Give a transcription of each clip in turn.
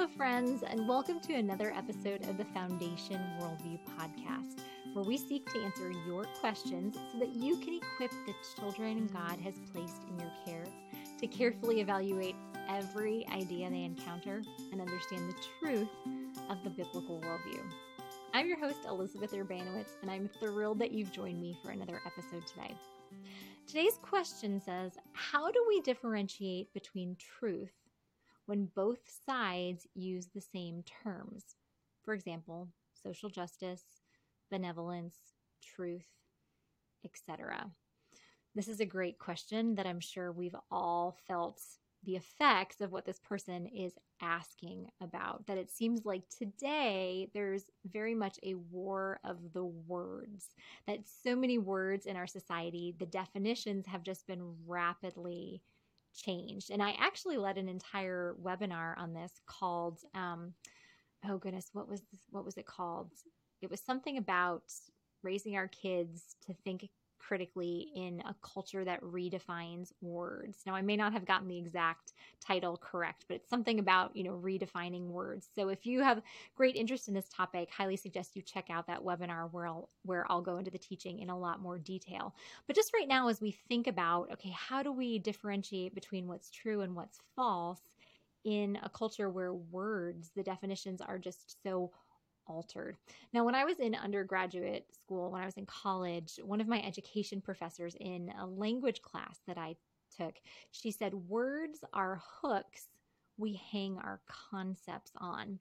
Hello, friends, and welcome to another episode of the Foundation Worldview podcast, where we seek to answer your questions so that you can equip the children God has placed in your care to carefully evaluate every idea they encounter and understand the truth of the biblical worldview. I'm your host, Elizabeth Urbanowicz, and I'm thrilled that you've joined me for another episode today. Today's question says How do we differentiate between truth when both sides use the same terms? For example, social justice, benevolence, truth, etc. This is a great question that I'm sure we've all felt the effects of what this person is asking about. That it seems like today there's very much a war of the words, that so many words in our society, the definitions have just been rapidly changed. And I actually led an entire webinar on this called, um, oh goodness, what was this, what was it called? It was something about raising our kids to think critically in a culture that redefines words. Now, I may not have gotten the exact title correct, but it's something about, you know, redefining words. So if you have great interest in this topic, highly suggest you check out that webinar where I'll, where I'll go into the teaching in a lot more detail. But just right now, as we think about, okay, how do we differentiate between what's true and what's false in a culture where words, the definitions are just so altered. Now, when I was in undergraduate school, when I was in college, one of my education professors in a language class that I took, she said, Words are hooks we hang our concepts on.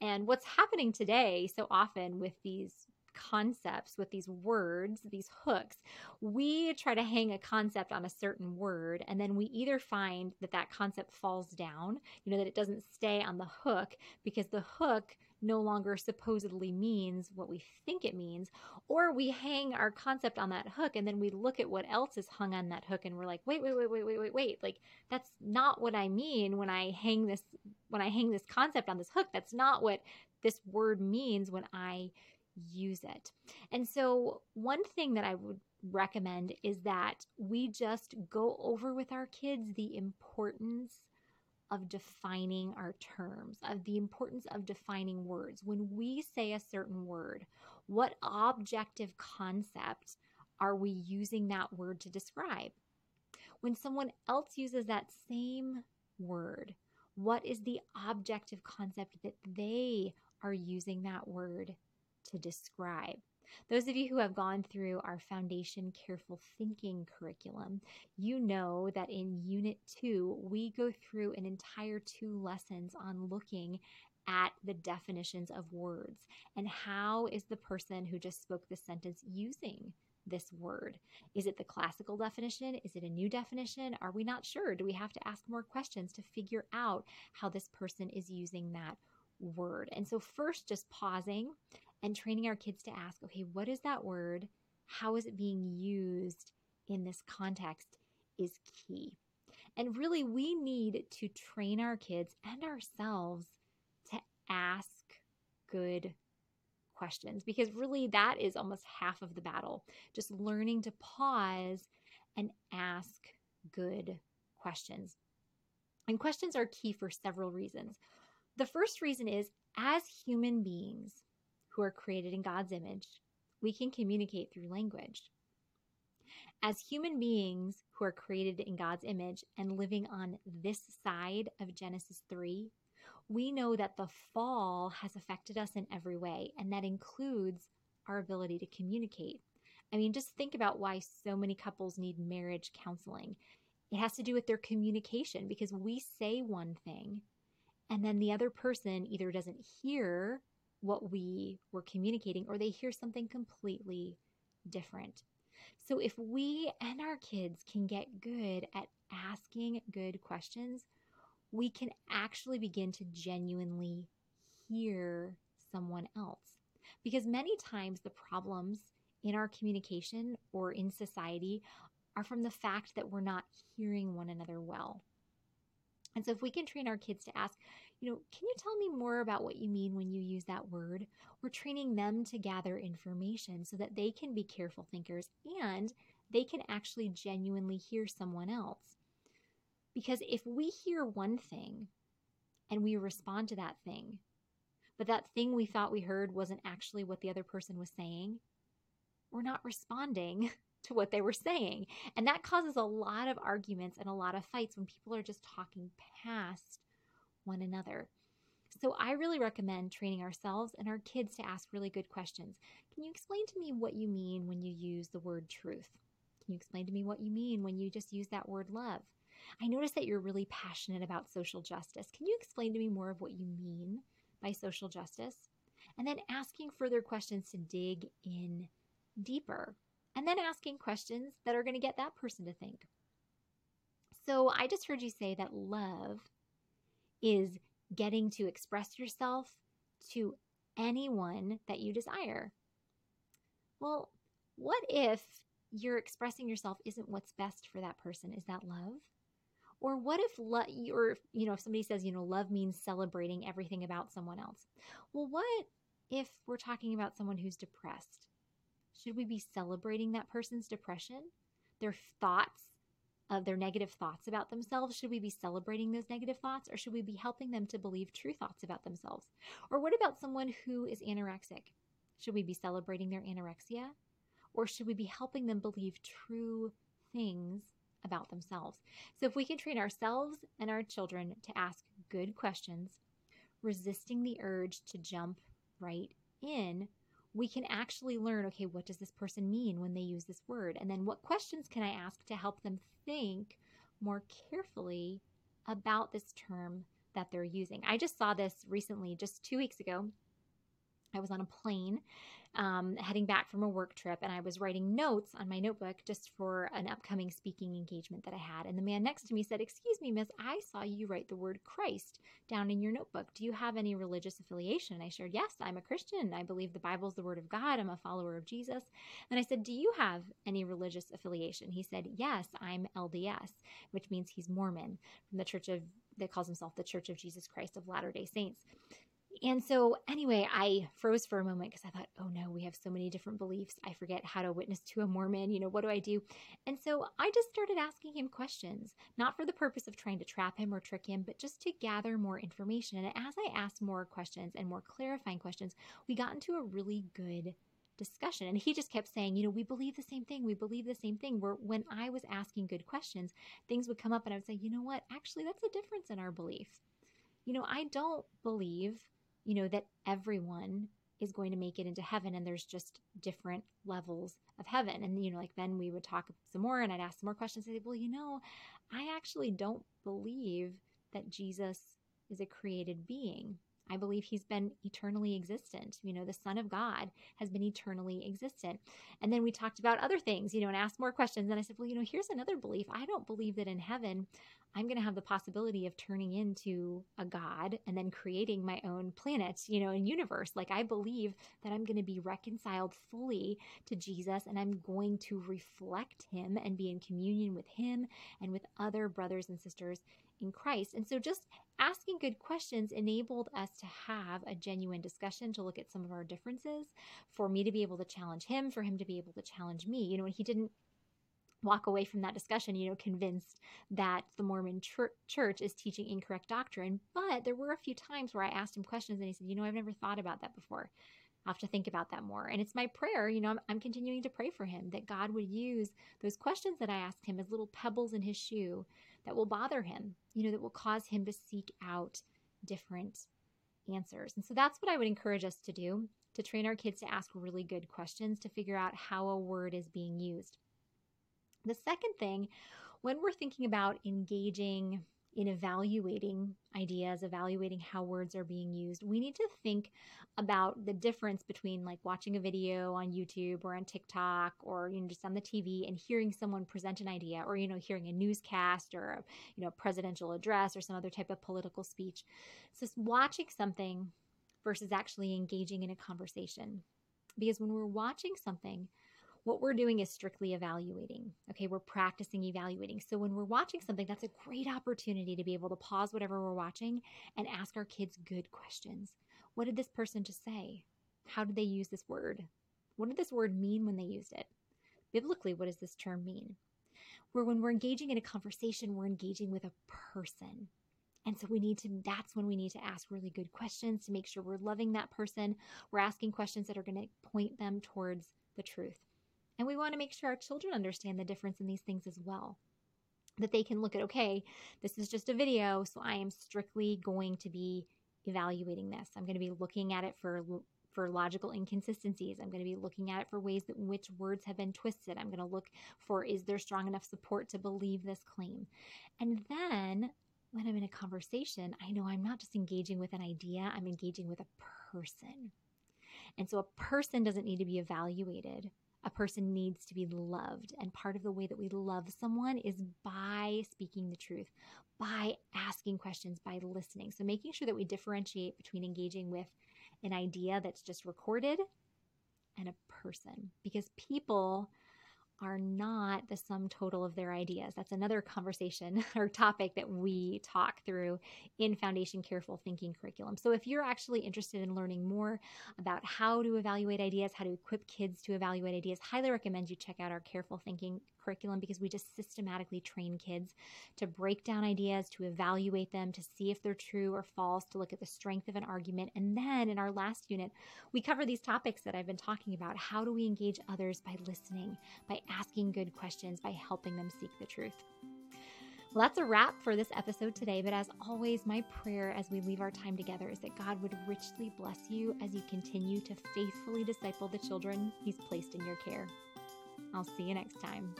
And what's happening today so often with these concepts with these words, these hooks, we try to hang a concept on a certain word, and then we either find that that concept falls down, you know, that it doesn't stay on the hook because the hook no longer supposedly means what we think it means, or we hang our concept on that hook and then we look at what else is hung on that hook and we're like, wait, wait, wait, wait, wait, wait, wait. Like that's not what I mean when I hang this when I hang this concept on this hook. That's not what this word means when I use it. And so, one thing that I would recommend is that we just go over with our kids the importance of defining our terms, of the importance of defining words. When we say a certain word, what objective concept are we using that word to describe? When someone else uses that same word, what is the objective concept that they are using that word to describe. Those of you who have gone through our Foundation Careful Thinking curriculum, you know that in Unit 2, we go through an entire two lessons on looking at the definitions of words and how is the person who just spoke this sentence using this word? Is it the classical definition? Is it a new definition? Are we not sure? Do we have to ask more questions to figure out how this person is using that word? And so, first, just pausing and training our kids to ask, okay, what is that word? How is it being used in this context is key. And really, we need to train our kids and ourselves to ask good questions because really that is almost half of the battle. Just learning to pause and ask good questions. And questions are key for several reasons. The first reason is as human beings, who are created in God's image, we can communicate through language. As human beings who are created in God's image and living on this side of Genesis 3, we know that the fall has affected us in every way, and that includes our ability to communicate. I mean, just think about why so many couples need marriage counseling. It has to do with their communication because we say one thing, and then the other person either doesn't hear what we were communicating or they hear something completely different. So, if we and our kids can get good at asking good questions, we can actually begin to genuinely hear someone else. Because many times the problems in our communication or in society are from the fact that we're not hearing one another well. And so, if we can train our kids to ask, you know, can you tell me more about what you mean when you use that word? We're training them to gather information so that they can be careful thinkers and they can actually genuinely hear someone else. Because if we hear one thing and we respond to that thing, but that thing we thought we heard wasn't actually what the other person was saying, we're not responding to what they were saying. And that causes a lot of arguments and a lot of fights when people are just talking past one another. So I really recommend training ourselves and our kids to ask really good questions. Can you explain to me what you mean when you use the word truth? Can you explain to me what you mean when you just use that word love? I notice that you're really passionate about social justice. Can you explain to me more of what you mean by social justice? And then asking further questions to dig in deeper. And then asking questions that are going to get that person to think. So I just heard you say that love is getting to express yourself to anyone that you desire. Well, what if you're expressing yourself isn't what's best for that person? Is that love? Or what if love, or, you know, if somebody says, you know, love means celebrating everything about someone else? Well, what if we're talking about someone who's depressed? Should we be celebrating that person's depression, their thoughts of their negative thoughts about themselves? Should we be celebrating those negative thoughts or should we be helping them to believe true thoughts about themselves? Or what about someone who is anorexic? Should we be celebrating their anorexia or should we be helping them believe true things about themselves? So if we can train ourselves and our children to ask good questions, resisting the urge to jump right in, we can actually learn okay, what does this person mean when they use this word? And then what questions can I ask to help them think more carefully about this term that they're using? I just saw this recently, just two weeks ago. I was on a plane um, heading back from a work trip, and I was writing notes on my notebook just for an upcoming speaking engagement that I had. And the man next to me said, Excuse me, miss, I saw you write the word Christ down in your notebook. Do you have any religious affiliation? And I shared, Yes, I'm a Christian. I believe the Bible is the word of God. I'm a follower of Jesus. And I said, Do you have any religious affiliation? He said, Yes, I'm LDS, which means he's Mormon from the church of that calls himself the Church of Jesus Christ of Latter day Saints. And so, anyway, I froze for a moment because I thought, oh no, we have so many different beliefs. I forget how to witness to a Mormon. You know, what do I do? And so I just started asking him questions, not for the purpose of trying to trap him or trick him, but just to gather more information. And as I asked more questions and more clarifying questions, we got into a really good discussion. And he just kept saying, you know, we believe the same thing. We believe the same thing. Where when I was asking good questions, things would come up and I would say, you know what? Actually, that's a difference in our belief. You know, I don't believe you know, that everyone is going to make it into heaven and there's just different levels of heaven. And, you know, like then we would talk some more and I'd ask some more questions. I'd say, well, you know, I actually don't believe that Jesus is a created being. I believe he's been eternally existent. You know, the Son of God has been eternally existent. And then we talked about other things, you know, and asked more questions. And I said, well, you know, here's another belief. I don't believe that in heaven I'm going to have the possibility of turning into a god and then creating my own planet, you know, and universe. Like I believe that I'm going to be reconciled fully to Jesus and I'm going to reflect him and be in communion with him and with other brothers and sisters in Christ. And so just asking good questions enabled us to have a genuine discussion to look at some of our differences, for me to be able to challenge him, for him to be able to challenge me. You know, and he didn't walk away from that discussion, you know, convinced that the Mormon ch- church is teaching incorrect doctrine. But there were a few times where I asked him questions and he said, you know, I've never thought about that before. I'll have to think about that more. And it's my prayer, you know, I'm, I'm continuing to pray for him that God would use those questions that I asked him as little pebbles in his shoe that will bother him, you know, that will cause him to seek out different answers. And so that's what I would encourage us to do to train our kids to ask really good questions to figure out how a word is being used. The second thing, when we're thinking about engaging in evaluating ideas, evaluating how words are being used, we need to think about the difference between like watching a video on YouTube or on TikTok or you know just on the TV and hearing someone present an idea or you know hearing a newscast or you know a presidential address or some other type of political speech. So watching something versus actually engaging in a conversation. Because when we're watching something, what we're doing is strictly evaluating. Okay, we're practicing evaluating. So when we're watching something, that's a great opportunity to be able to pause whatever we're watching and ask our kids good questions. What did this person just say? How did they use this word? What did this word mean when they used it? Biblically, what does this term mean? Where when we're engaging in a conversation, we're engaging with a person. And so we need to, that's when we need to ask really good questions to make sure we're loving that person. We're asking questions that are going to point them towards the truth. And we want to make sure our children understand the difference in these things as well. That they can look at, okay, this is just a video, so I am strictly going to be evaluating this. I'm going to be looking at it for for logical inconsistencies. I'm going to be looking at it for ways that which words have been twisted. I'm going to look for is there strong enough support to believe this claim. And then when I'm in a conversation, I know I'm not just engaging with an idea, I'm engaging with a person. And so a person doesn't need to be evaluated. A person needs to be loved. And part of the way that we love someone is by speaking the truth, by asking questions, by listening. So making sure that we differentiate between engaging with an idea that's just recorded and a person because people are not the sum total of their ideas. That's another conversation or topic that we talk through in Foundation Careful Thinking curriculum. So, if you're actually interested in learning more about how to evaluate ideas, how to equip kids to evaluate ideas, highly recommend you check out our Careful Thinking curriculum because we just systematically train kids to break down ideas, to evaluate them, to see if they're true or false, to look at the strength of an argument. And then in our last unit, we cover these topics that I've been talking about. How do we engage others by listening, by asking good questions, by helping them seek the truth? Well, that's a wrap for this episode today. But as always, my prayer as we leave our time together is that God would richly bless you as you continue to faithfully disciple the children He's placed in your care. I'll see you next time.